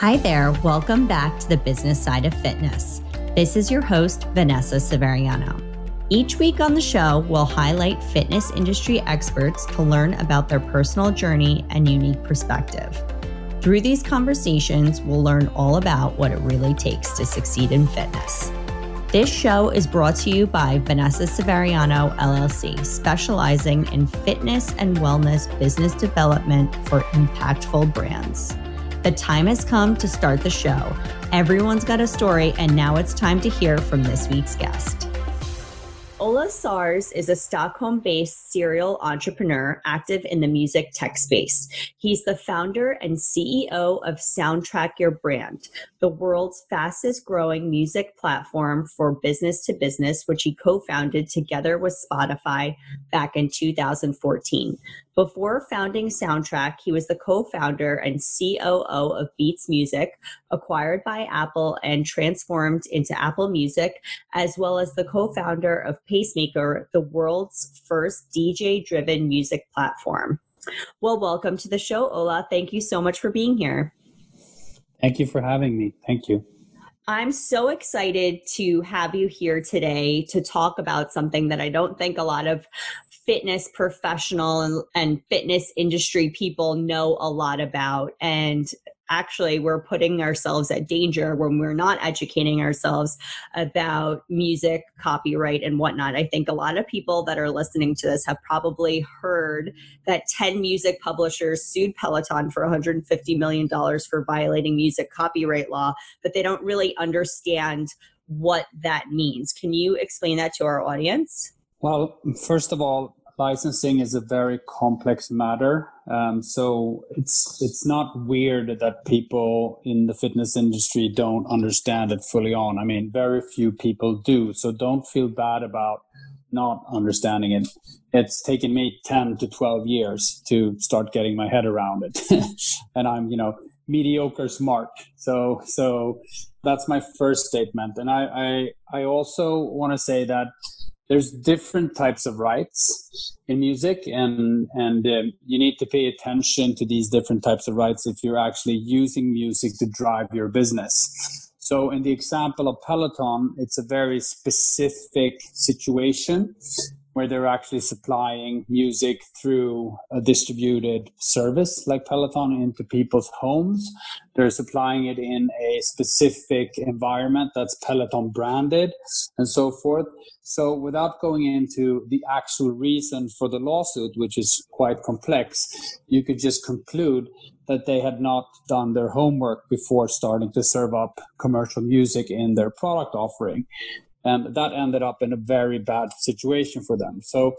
Hi there. Welcome back to the business side of fitness. This is your host, Vanessa Severiano. Each week on the show, we'll highlight fitness industry experts to learn about their personal journey and unique perspective. Through these conversations, we'll learn all about what it really takes to succeed in fitness. This show is brought to you by Vanessa Severiano LLC, specializing in fitness and wellness business development for impactful brands. The time has come to start the show. Everyone's got a story, and now it's time to hear from this week's guest. Ola Sars is a Stockholm based serial entrepreneur active in the music tech space. He's the founder and CEO of Soundtrack Your Brand, the world's fastest growing music platform for business to business, which he co founded together with Spotify back in 2014. Before founding Soundtrack, he was the co founder and COO of Beats Music, acquired by Apple and transformed into Apple Music, as well as the co founder of Pacemaker, the world's first DJ driven music platform. Well, welcome to the show, Ola. Thank you so much for being here. Thank you for having me. Thank you. I'm so excited to have you here today to talk about something that I don't think a lot of fitness professional and, and fitness industry people know a lot about. And actually we're putting ourselves at danger when we're not educating ourselves about music copyright and whatnot. I think a lot of people that are listening to this have probably heard that 10 music publishers sued peloton for 150 million dollars for violating music copyright law but they don't really understand what that means. Can you explain that to our audience? Well, first of all, licensing is a very complex matter. Um, so it's it's not weird that people in the fitness industry don't understand it fully on. I mean, very few people do. So don't feel bad about not understanding it. It's taken me 10 to 12 years to start getting my head around it. and I'm, you know, mediocre smart. So so that's my first statement. And I I, I also want to say that there's different types of rights in music and and um, you need to pay attention to these different types of rights if you're actually using music to drive your business. So in the example of peloton it's a very specific situation where they're actually supplying music through a distributed service like Peloton into people's homes. They're supplying it in a specific environment that's Peloton branded and so forth. So, without going into the actual reason for the lawsuit, which is quite complex, you could just conclude that they had not done their homework before starting to serve up commercial music in their product offering and that ended up in a very bad situation for them. So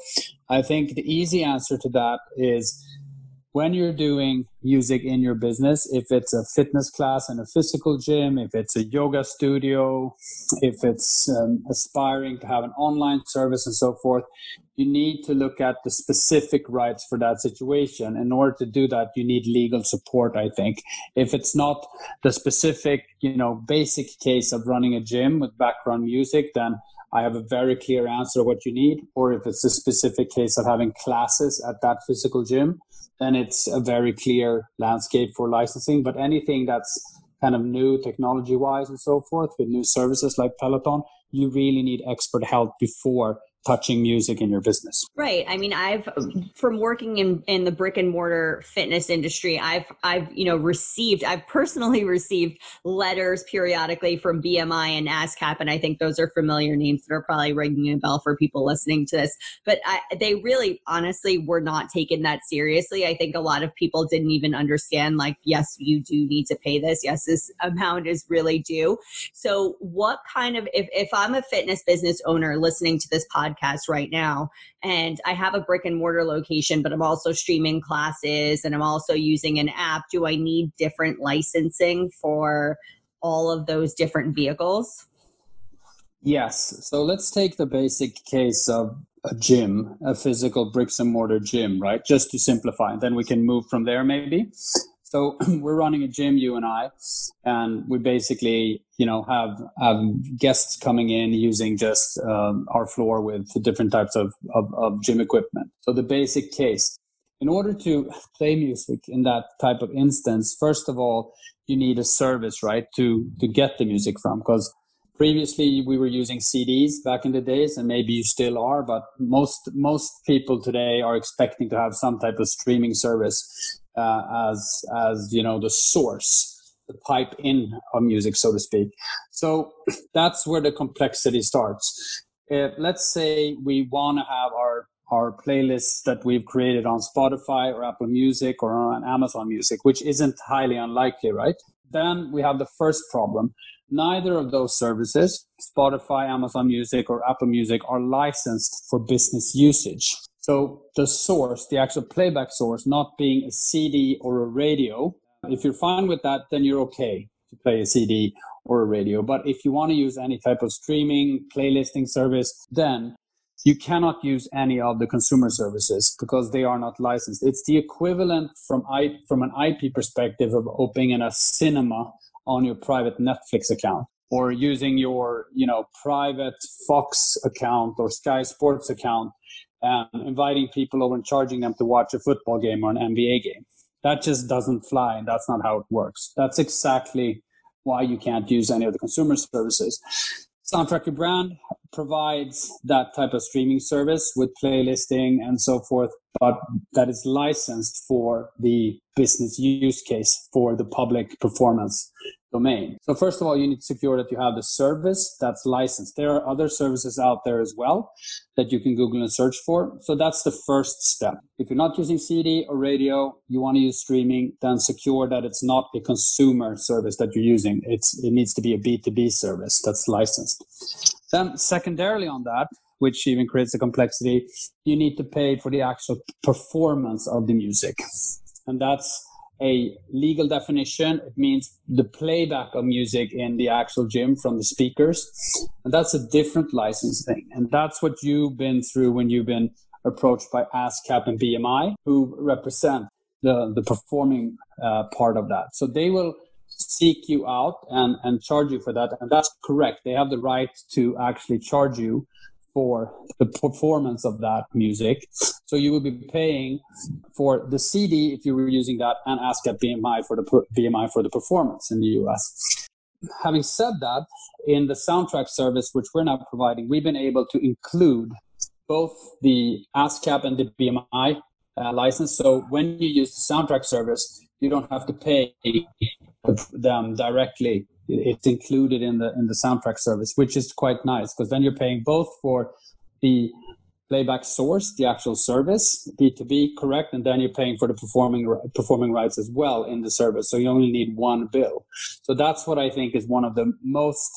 i think the easy answer to that is when you're doing music in your business, if it's a fitness class in a physical gym, if it's a yoga studio, if it's um, aspiring to have an online service and so forth, you need to look at the specific rights for that situation. In order to do that, you need legal support, I think. If it's not the specific, you know, basic case of running a gym with background music, then I have a very clear answer what you need. Or if it's a specific case of having classes at that physical gym, then it's a very clear landscape for licensing. But anything that's kind of new technology wise and so forth with new services like Peloton, you really need expert help before touching music in your business? Right. I mean i've from working in in the brick and mortar fitness industry i've i've you know received i've personally received letters periodically from bmi and ascap and i think those are familiar names that are probably ringing a bell for people listening to this. But I, they really honestly were not taken that seriously. I think a lot of people didn't even understand like yes you do need to pay this. Yes this amount is really due. So what kind of if, if i'm a fitness business owner listening to this podcast podcast right now. And I have a brick and mortar location, but I'm also streaming classes and I'm also using an app. Do I need different licensing for all of those different vehicles? Yes. So let's take the basic case of a gym, a physical bricks and mortar gym, right? Just to simplify. And then we can move from there maybe. So we're running a gym, you and I, and we basically, you know, have have guests coming in using just um, our floor with different types of, of, of gym equipment. So the basic case, in order to play music in that type of instance, first of all, you need a service, right, to to get the music from. Because previously we were using CDs back in the days, and maybe you still are, but most most people today are expecting to have some type of streaming service uh, as as you know the source the pipe in of music, so to speak. So that's where the complexity starts. If, let's say we want to have our our playlists that we've created on Spotify or Apple Music or on Amazon Music, which isn't highly unlikely, right? Then we have the first problem. Neither of those services, Spotify, Amazon Music, or Apple Music, are licensed for business usage. So the source, the actual playback source, not being a CD or a radio, if you're fine with that, then you're okay to play a CD or a radio. But if you want to use any type of streaming, playlisting service, then you cannot use any of the consumer services because they are not licensed. It's the equivalent from I, from an IP perspective of opening a cinema on your private Netflix account or using your you know private Fox account or Sky Sports account and inviting people over and charging them to watch a football game or an NBA game. That just doesn't fly, and that's not how it works. That's exactly why you can't use any of the consumer services. Soundtrack Your Brand provides that type of streaming service with playlisting and so forth, but that is licensed for the business use case for the public performance domain. So first of all, you need to secure that you have the service that's licensed. There are other services out there as well that you can Google and search for. So that's the first step. If you're not using CD or radio, you want to use streaming, then secure that it's not a consumer service that you're using. It's it needs to be a B2B service that's licensed. Then secondarily on that, which even creates a complexity, you need to pay for the actual performance of the music. And that's a legal definition. It means the playback of music in the actual gym from the speakers. And that's a different licensing. Thing and that's what you've been through when you've been approached by ASCAP and BMI, who represent the, the performing uh, part of that. So they will seek you out and, and charge you for that. And that's correct. They have the right to actually charge you for the performance of that music. So you would be paying for the CD if you were using that and ASCAP BMI for the BMI for the performance in the US. Having said that, in the soundtrack service, which we're now providing, we've been able to include both the ASCAP and the BMI uh, license. So when you use the soundtrack service, you don't have to pay them directly it's included in the in the soundtrack service, which is quite nice because then you're paying both for the playback source, the actual service, B2B, correct, and then you're paying for the performing performing rights as well in the service. So you only need one bill. So that's what I think is one of the most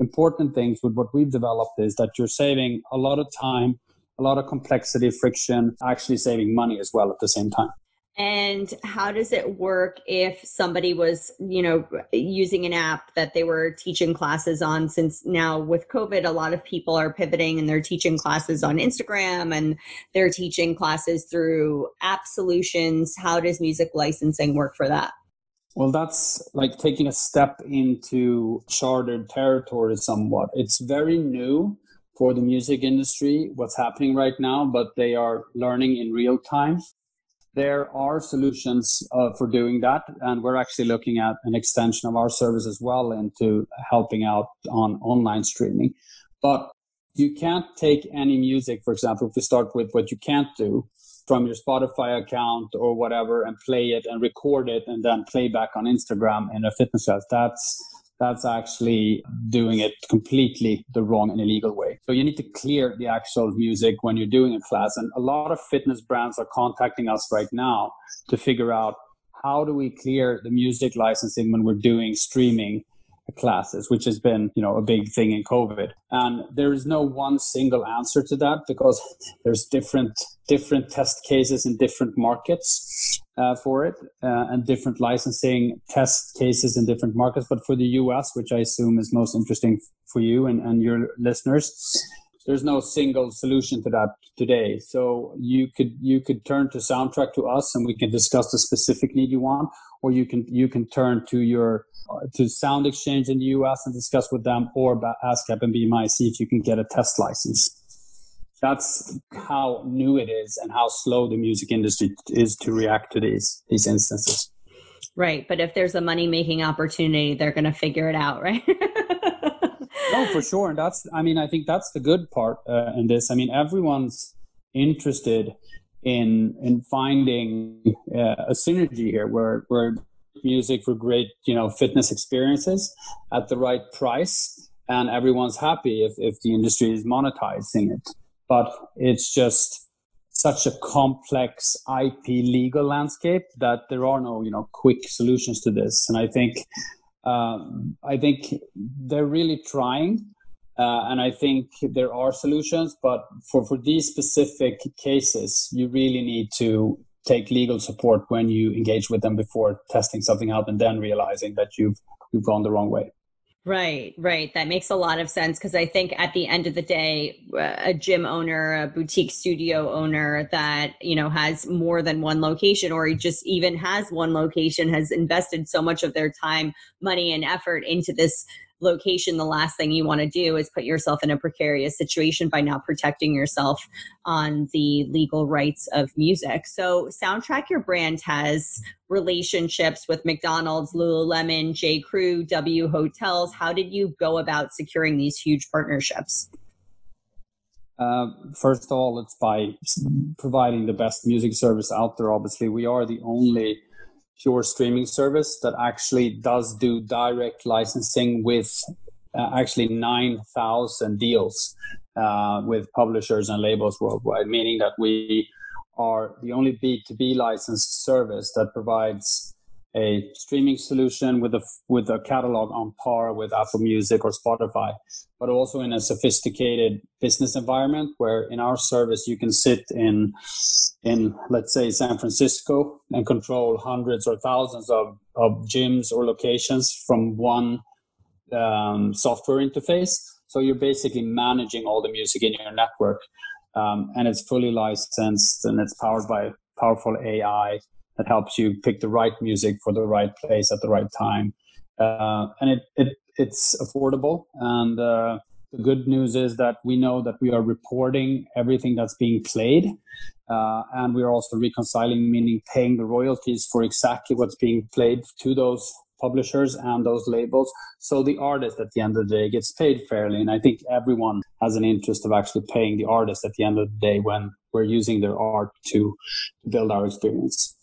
important things with what we've developed is that you're saving a lot of time, a lot of complexity, friction, actually saving money as well at the same time and how does it work if somebody was you know using an app that they were teaching classes on? Since now with covid a lot of people are pivoting and they're teaching classes on instagram and they're teaching classes through app solutions. How does music licensing work for that? Well that's like taking a step into chartered territory somewhat. It's very new for the music industry what's happening right now but they are learning in real time there are solutions uh, for doing that, and we're actually looking at an extension of our service as well into helping out on online streaming. But you can't take any music, for example, if we start with what you can't do from your Spotify account or whatever and play it and record it and then play back on Instagram in a fitness class. That's that's actually doing it completely the wrong and illegal way. So you need to clear the actual music when you're doing a class. And a lot of fitness brands are contacting us right now to figure out how do we clear the music licensing when we're doing streaming classes, which has been, you know, a big thing in COVID. And there is no one single answer to that because there's different different test cases in different markets uh, for it, uh, and different licensing test cases in different markets. But for the US, which I assume is most interesting for you and, and your listeners, there's no single solution to that today. So you could you could turn to Soundtrack to us, and we can discuss the specific need you want, or you can you can turn to your to Sound Exchange in the US and discuss with them, or ASCAP and BMI, see if you can get a test license. That's how new it is and how slow the music industry is to react to these these instances. Right. But if there's a money making opportunity, they're going to figure it out, right? no, for sure. And that's, I mean, I think that's the good part uh, in this. I mean, everyone's interested in in finding uh, a synergy here where where music for great you know fitness experiences at the right price and everyone's happy if, if the industry is monetizing it but it's just such a complex ip legal landscape that there are no you know quick solutions to this and i think um, i think they're really trying uh, and I think there are solutions, but for, for these specific cases, you really need to take legal support when you engage with them before testing something out and then realizing that you've you've gone the wrong way. Right, right. That makes a lot of sense because I think at the end of the day, a gym owner, a boutique studio owner that, you know, has more than one location or just even has one location has invested so much of their time, money and effort into this location, the last thing you want to do is put yourself in a precarious situation by not protecting yourself on the legal rights of music. So, Soundtrack Your Brand has relationships with McDonald's, Lululemon, J. Crew, W Hotels. How did you go about securing these huge partnerships? Uh, first of all, it's by providing the best music service out there. Obviously, we are the only pure streaming service that actually does do direct licensing with uh, actually 9,000 deals uh, with publishers and labels worldwide, meaning that we are the only B2B licensed service that provides a streaming solution with a with a catalog on par with Apple Music or Spotify, but also in a sophisticated business environment where in our service you can sit in in let's say San Francisco and control hundreds or thousands of, of gyms or locations from one um, software interface. So you're basically managing all the music in your network, um, and it's fully licensed and it's powered by powerful AI that helps you pick the right music for the right place at the right time. Uh, and it, it it's affordable. And uh, the good news is that we know that we are reporting everything that's being played. Uh, and we are also reconciling, meaning paying the royalties for exactly what's being played to those publishers and those labels. So the artist at the end of the day gets paid fairly. And I think everyone has an interest of actually paying the artist at the end of the day when we're using their art to build our experience.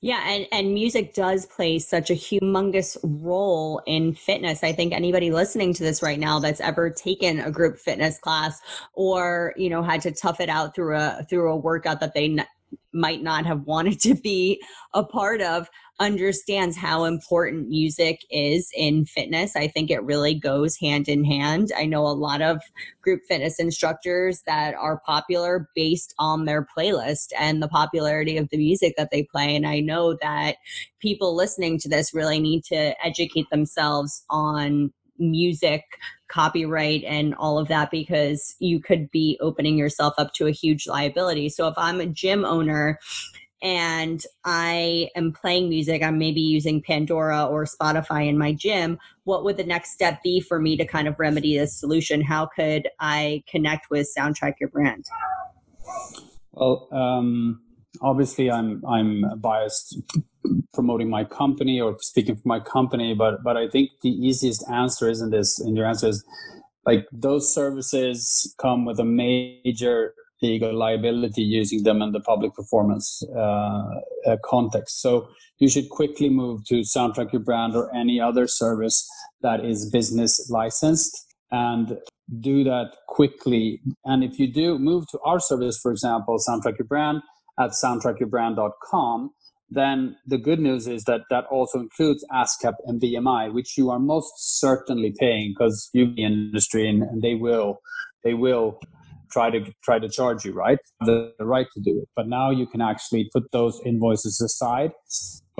Yeah, and and music does play such a humongous role in fitness. I think anybody listening to this right now that's ever taken a group fitness class or, you know, had to tough it out through a through a workout that they n- might not have wanted to be a part of understands how important music is in fitness. I think it really goes hand in hand. I know a lot of group fitness instructors that are popular based on their playlist and the popularity of the music that they play. And I know that people listening to this really need to educate themselves on music copyright and all of that because you could be opening yourself up to a huge liability. So if I'm a gym owner and I am playing music, I'm maybe using Pandora or Spotify in my gym, what would the next step be for me to kind of remedy this solution? How could I connect with Soundtrack Your Brand? Well, um, obviously, I'm I'm biased promoting my company or speaking for my company, but but I think the easiest answer isn't this. And your answer is like those services come with a major legal liability using them in the public performance uh, uh, context. So you should quickly move to Soundtrack Your Brand or any other service that is business licensed and do that quickly. And if you do move to our service, for example, Soundtrack Your Brand at soundtrackyourbrand.com, then the good news is that that also includes ASCAP and BMI, which you are most certainly paying because you're in the industry and, and they will they will try to try to charge you, right? The, the right to do it. But now you can actually put those invoices aside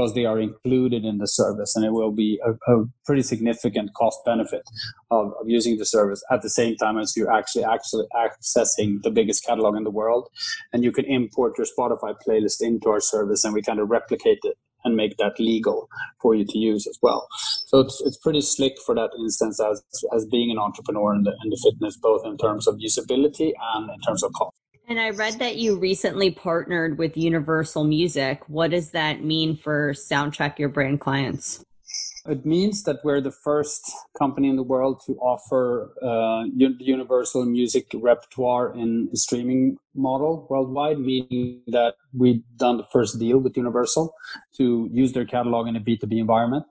because they are included in the service and it will be a, a pretty significant cost benefit of, of, using the service at the same time as you're actually actually accessing the biggest catalog in the world and you can import your spotify playlist into our service and we kind of replicate it and make that legal for you to use as well. So it's, it's pretty slick for that instance as, as being an entrepreneur in the, in the fitness, both in terms of usability and in terms of cost. And I read that you recently partnered with Universal Music. What does that mean for Soundtrack Your Brand clients? It means that we're the first company in the world to offer uh, universal music repertoire in a streaming model worldwide, meaning that we've done the first deal with Universal to use their catalog in a B2B environment.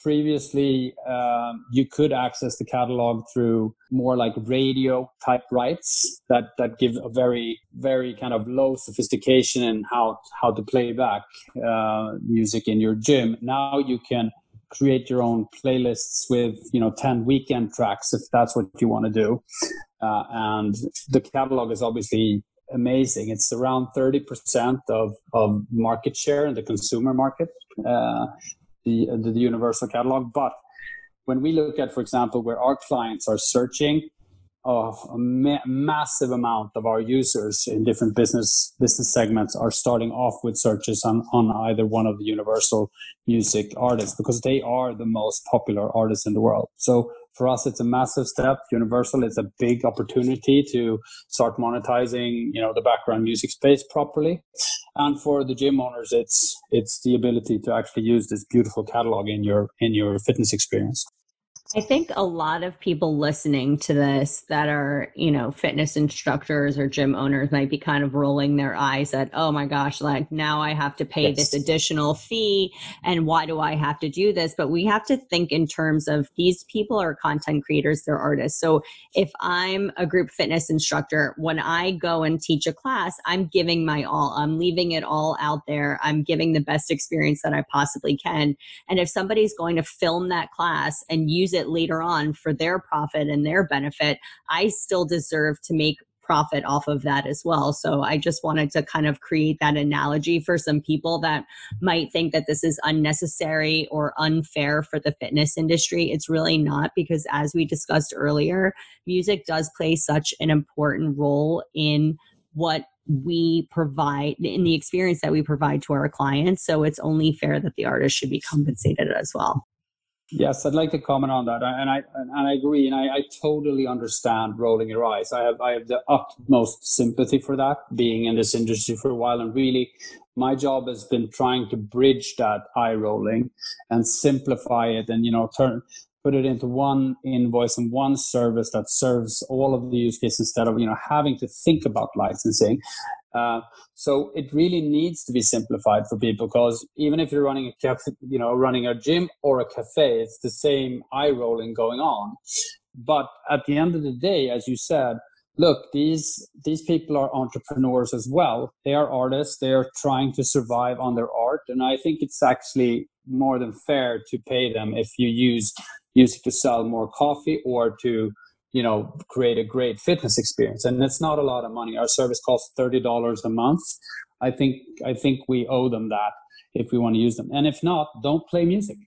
Previously um, you could access the catalog through more like radio type rights that that give a very very kind of low sophistication in how how to play back uh, music in your gym. Now you can create your own playlists with you know 10 Weeknd tracks if that's what you want to do uh, and the catalog is obviously amazing it's around 30% of, of market share in the consumer market uh, the, the, the universal catalog. But when we look at, for example, where our clients are searching, uh, a ma- massive amount of our users in different business business segments are starting off with searches on, on either one of the universal music artists because they are the most popular artists in the world. So for us, it's a massive step. Universal is a big opportunity to start monetizing, you know, the background music space properly. And for the gym owners, it's it's the ability to actually use this beautiful catalog in your in your fitness experience. I think a lot of people listening to this that are, you know, fitness instructors or gym owners might be kind of rolling their eyes at, oh my gosh, like now I have to pay yes. this additional fee. And why do I have to do this? But we have to think in terms of these people are content creators, they're artists. So if I'm a group fitness instructor, when I go and teach a class, I'm giving my all, I'm leaving it all out there. I'm giving the best experience that I possibly can. And if somebody's going to film that class and use it later on for their profit and their benefit, I still deserve to make profit off of that as well. So I just wanted to kind of create that analogy for some people that might think that this is unnecessary or unfair for the fitness industry. It's really not because as we discussed earlier, music does play such an important role in what we provide in the experience that we provide to our clients. So it's only fair that the artist should be compensated as well. Yes, I'd like to comment on that, and I and I agree, and I, I, totally understand rolling your eyes. I have I have the utmost sympathy for that, being in this industry for a while, and really, my job has been trying to bridge that eye rolling and simplify it, and you know, turn put it into one invoice and one service that serves all of the use cases instead of you know having to think about licensing uh, so it really needs to be simplified for people because even if you're running a cafe, you know, running a gym or a cafe, it's the same eye rolling going on. But at the end of the day, as you said, look, these these people are entrepreneurs as well. They are artists. They are trying to survive on their art, and I think it's actually more than fair to pay them if you use use it to sell more coffee or to you know create a great fitness experience. And it's not a lot of money. Our service costs $30 a month. I think i think we owe them that if we want to use them. And if not don't play music.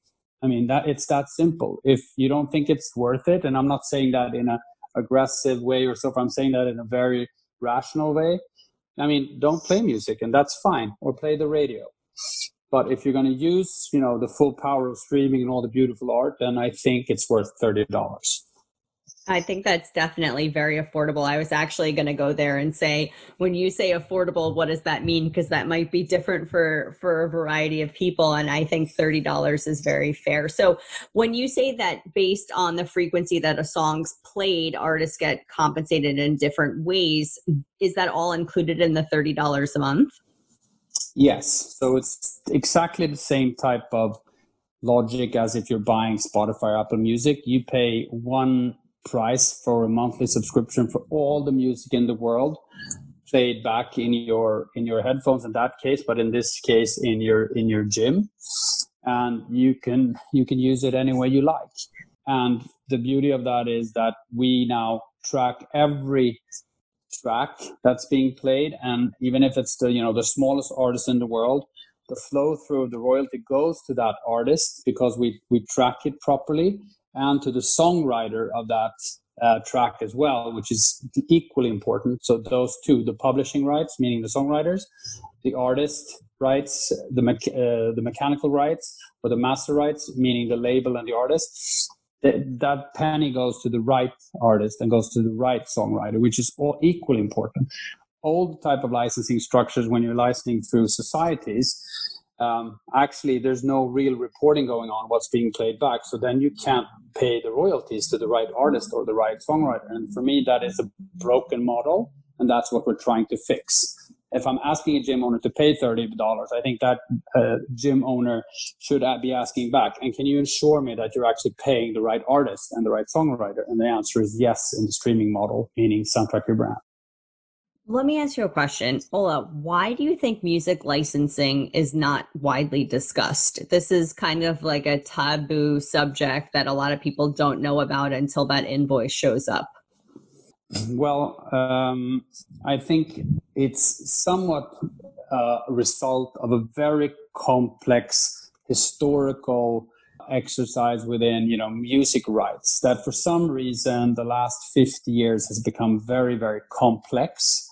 I mean that it's that simple. If you don't think it's worth it and i'm not saying that in a aggressive way or so i'm saying that in a very rational way. I mean don't play music and that's fine or play the radio. But if you're going to use you know the full power of streaming and all the beautiful art then i think it's worth $30 I think that's definitely very affordable. I was actually going to go there and say, when you say affordable, what does that mean? Because that might be different for for a variety of people, and I think thirty dollars is very fair. So, when you say that based on the frequency that a song's played, artists get compensated in different ways, is that all included in the thirty dollars a month? Yes. So it's exactly the same type of logic as if you're buying Spotify or Apple Music. You pay one price for a monthly subscription for all the music in the world played back in your in your headphones in that case but in this case in your in your gym. And you can you can use it any way you like. And the beauty of that is that we now track every track that's being played. And even if it's the you know the smallest artist in the world the flow through the royalty goes to that artist because we we track it properly and to the songwriter of that uh, track as well, which is equally important. So those two, the publishing rights, meaning the songwriters, the artist rights, the me- uh, the mechanical rights, or the master rights, meaning the label and the artist. That, that penny goes to the right artist and goes to the right songwriter, which is all equally important. old type of licensing structures when you're licensing through societies um, actually there's no real reporting going on what's being played back. So then you can't pay the royalties to the right artist or the right songwriter. And for me that is a broken model and that's what we're trying to fix. If i'm asking a gym owner to pay $30 i think that uh, gym owner should be asking back and can you ensure me that you're actually paying the right artist and the right songwriter? And the answer is yes in the streaming model meaning soundtrack your brand let me ask you a question. Ola, why do you think music licensing is not widely discussed? This is kind of like a taboo subject that a lot of people don't know about until that invoice shows up. Well, um, I think it's somewhat uh, a result of a very complex historical exercise within you know music rights that for some reason the last 50 years has become very very complex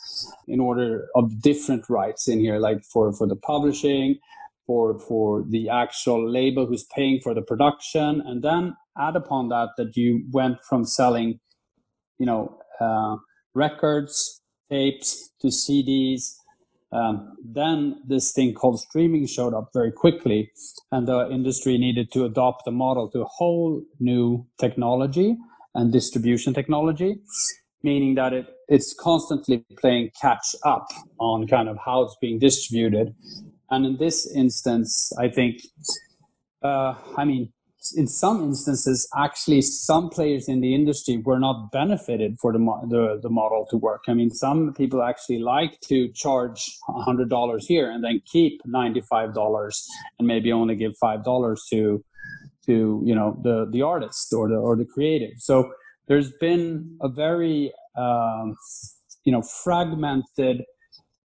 in order of different rights in here, like for, for the publishing, for for the actual label who's paying for the production, and then add upon that that you went from selling, you know, uh, records, tapes to CDs. Um, then this thing called streaming showed up very quickly, and the industry needed to adopt the model to a whole new technology and distribution technology meaning that it, it's constantly playing catch up on kind of how it's being distributed. And in this instance, I think, uh, I mean, in some instances, actually, some players in the industry were not benefited for the, the, the model to work. I mean, some people actually like to charge $100 here and then keep $95 and maybe only give $5 to to you know the the artist or the or the creative. So there's been a very um, you know fragmented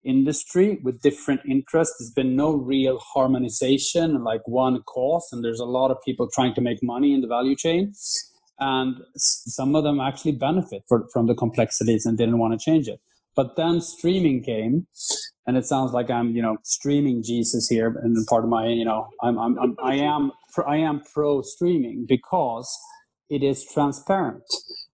industry with different interests. There's been no real harmonization like one cause and there's a lot of people trying to make money in the value chain. And some of them actually benefit for, from the complexities and didn't want to change it. But then streaming came and it sounds like i'm you know streaming jesus here and part of my you know i'm, I'm, I'm i am i am pro streaming because it is transparent.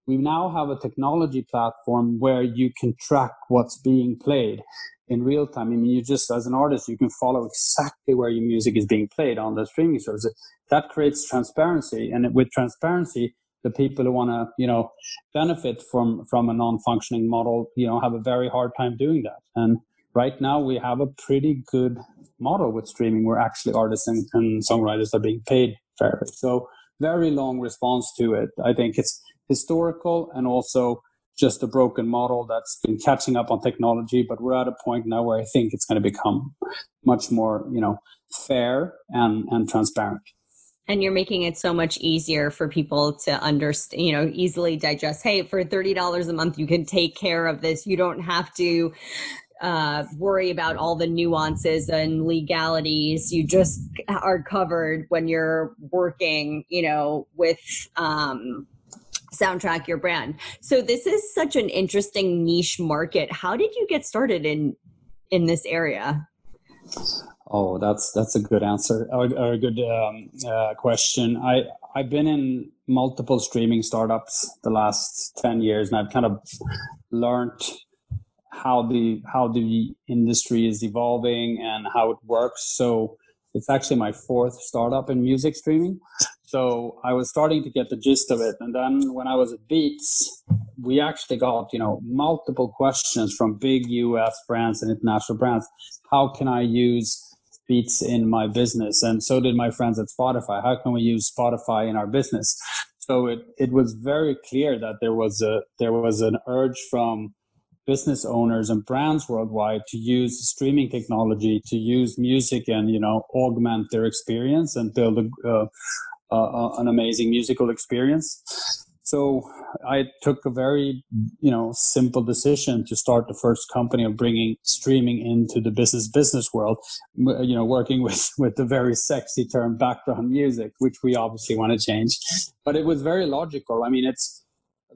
We now have a technology platform where you can track what's being played in real time. I mean, you just, as an artist, you can follow exactly where your music is being played on the streaming service. That creates transparency. And with transparency, the people who want to, you know, benefit from, from a non-functioning model, you know, have a very hard time doing that. And right now we have a pretty good model with streaming where actually artists and, and songwriters are being paid fairly. So very long response to it. I think it's historical and also just a broken model that's been catching up on technology. But we're at a point now where I think it's going to become much more, you know, fair and, and transparent. And you're making it so much easier for people to understand, you know, easily digest. Hey, for $30 a month, you can take care of this. You don't have to uh, worry about all the nuances and legalities. You just are covered when you're working, you know, with um, soundtrack your brand. So this is such an interesting niche market. How did you get started in in this area? Oh, that's that's a good answer or, a good um, uh, question. I I've been in multiple streaming startups the last ten years, and I've kind of learned how the how the industry is evolving and how it works. So it's actually my fourth startup in music streaming. So I was starting to get the gist of it. And then when I was at Beats, we actually got, you know, multiple questions from big US brands and international brands. How can I use Beats in my business? And so did my friends at Spotify. How can we use Spotify in our business? So it, it was very clear that there was a there was an urge from business owners and brands worldwide to use streaming technology to use music and you know augment their experience and build a, uh, uh, an amazing musical experience. So i took a very you know simple decision to start the first company of bringing streaming into the business business world you know working with with the very sexy term background music which we obviously want to change. But it was very logical. I mean it's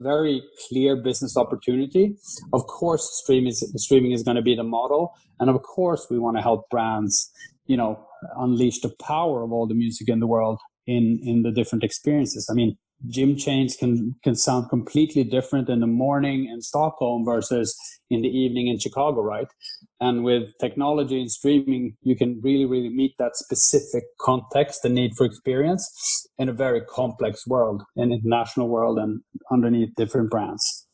very clear business opportunity. Of course, stream is, streaming is going to be the model, and of course, we want to help brands, you know, unleash the power of all the music in the world in in the different experiences. I mean, gym chains can can sound completely different in the morning in Stockholm versus in the evening in Chicago, right? And with technology and streaming, you can really, really meet that specific context, the need for experience in a very complex world, an international world, and underneath different brands.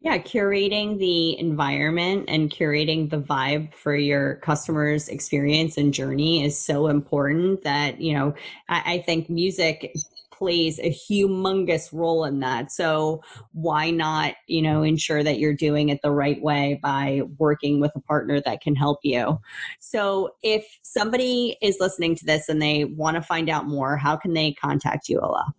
Yeah, curating the environment and curating the vibe for your customers' experience and journey is so important that, you know, I, I think music plays a humongous role in that. So why not, you know, ensure that you're doing it the right way by working with a partner that can help you. So if somebody is listening to this and they want to find out more, how can they contact you, Ola?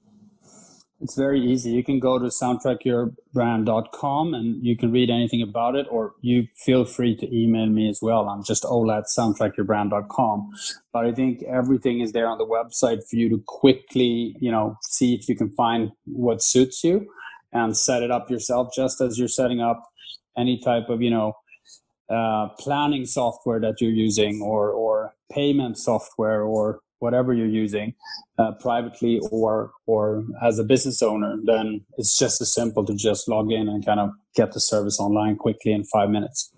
It's very easy. You can go to soundtrackyourbrand.com and you can read anything about it, or you feel free to email me as well. I'm just ola at soundtrackyourbrand.com. But I think everything is there on the website for you to quickly, you know, see if you can find what suits you and set it up yourself, just as you're setting up any type of, you know, uh, planning software that you're using or, or payment software or whatever you're using uh, privately or or as a business owner then it's just as simple to just log in and kind of get the service online quickly in five minutes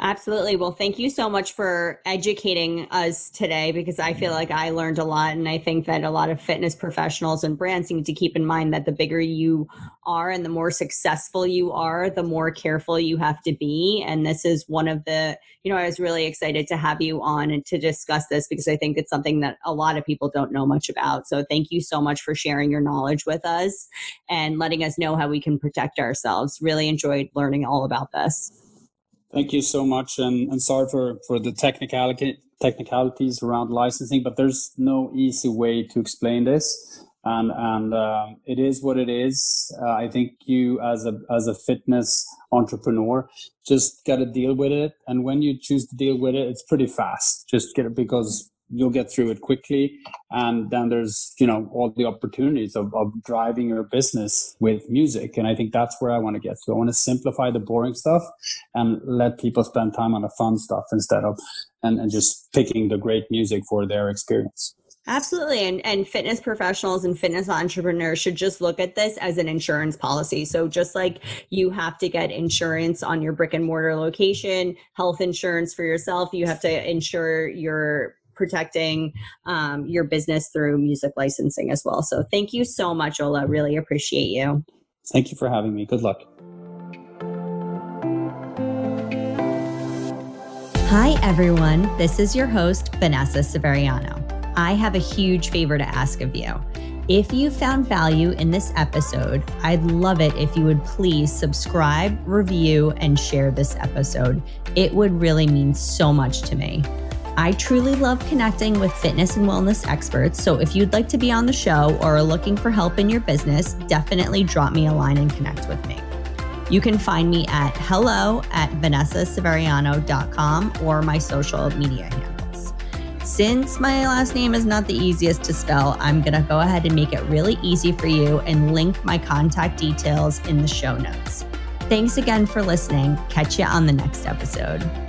Absolutely. Well, thank you so much for educating us today because I feel like I learned a lot. And I think that a lot of fitness professionals and brands need to keep in mind that the bigger you are and the more successful you are, the more careful you have to be. And this is one of the, you know, I was really excited to have you on and to discuss this because I think it's something that a lot of people don't know much about. So thank you so much for sharing your knowledge with us and letting us know how we can protect ourselves. Really enjoyed learning all about this. Thank you so much, and, and sorry for, for the technicality, technicalities around licensing, but there's no easy way to explain this, and and uh, it is what it is. Uh, I think you, as a as a fitness entrepreneur, just got to deal with it, and when you choose to deal with it, it's pretty fast. Just get it because you'll get through it quickly and then there's you know all the opportunities of, of driving your business with music and i think that's where i want to get to i want to simplify the boring stuff and let people spend time on the fun stuff instead of and, and just picking the great music for their experience Absolutely. And, and fitness professionals and fitness entrepreneurs should just look at this as an insurance policy. So, just like you have to get insurance on your brick and mortar location, health insurance for yourself, you have to insure your protecting um, your business through music licensing as well. So thank you so much, Ola. Really appreciate you. Thank you for having me. Good luck. Hi, everyone. This is your host, Vanessa Severiano. I have a huge favor to ask of you. If you found value in this episode, I'd love it if you would please subscribe, review, and share this episode. It would really mean so much to me. I truly love connecting with fitness and wellness experts. So if you'd like to be on the show or are looking for help in your business, definitely drop me a line and connect with me. You can find me at hello at vanessaseveriano.com or my social media handles. Since my last name is not the easiest to spell, I'm going to go ahead and make it really easy for you and link my contact details in the show notes. Thanks again for listening. Catch you on the next episode.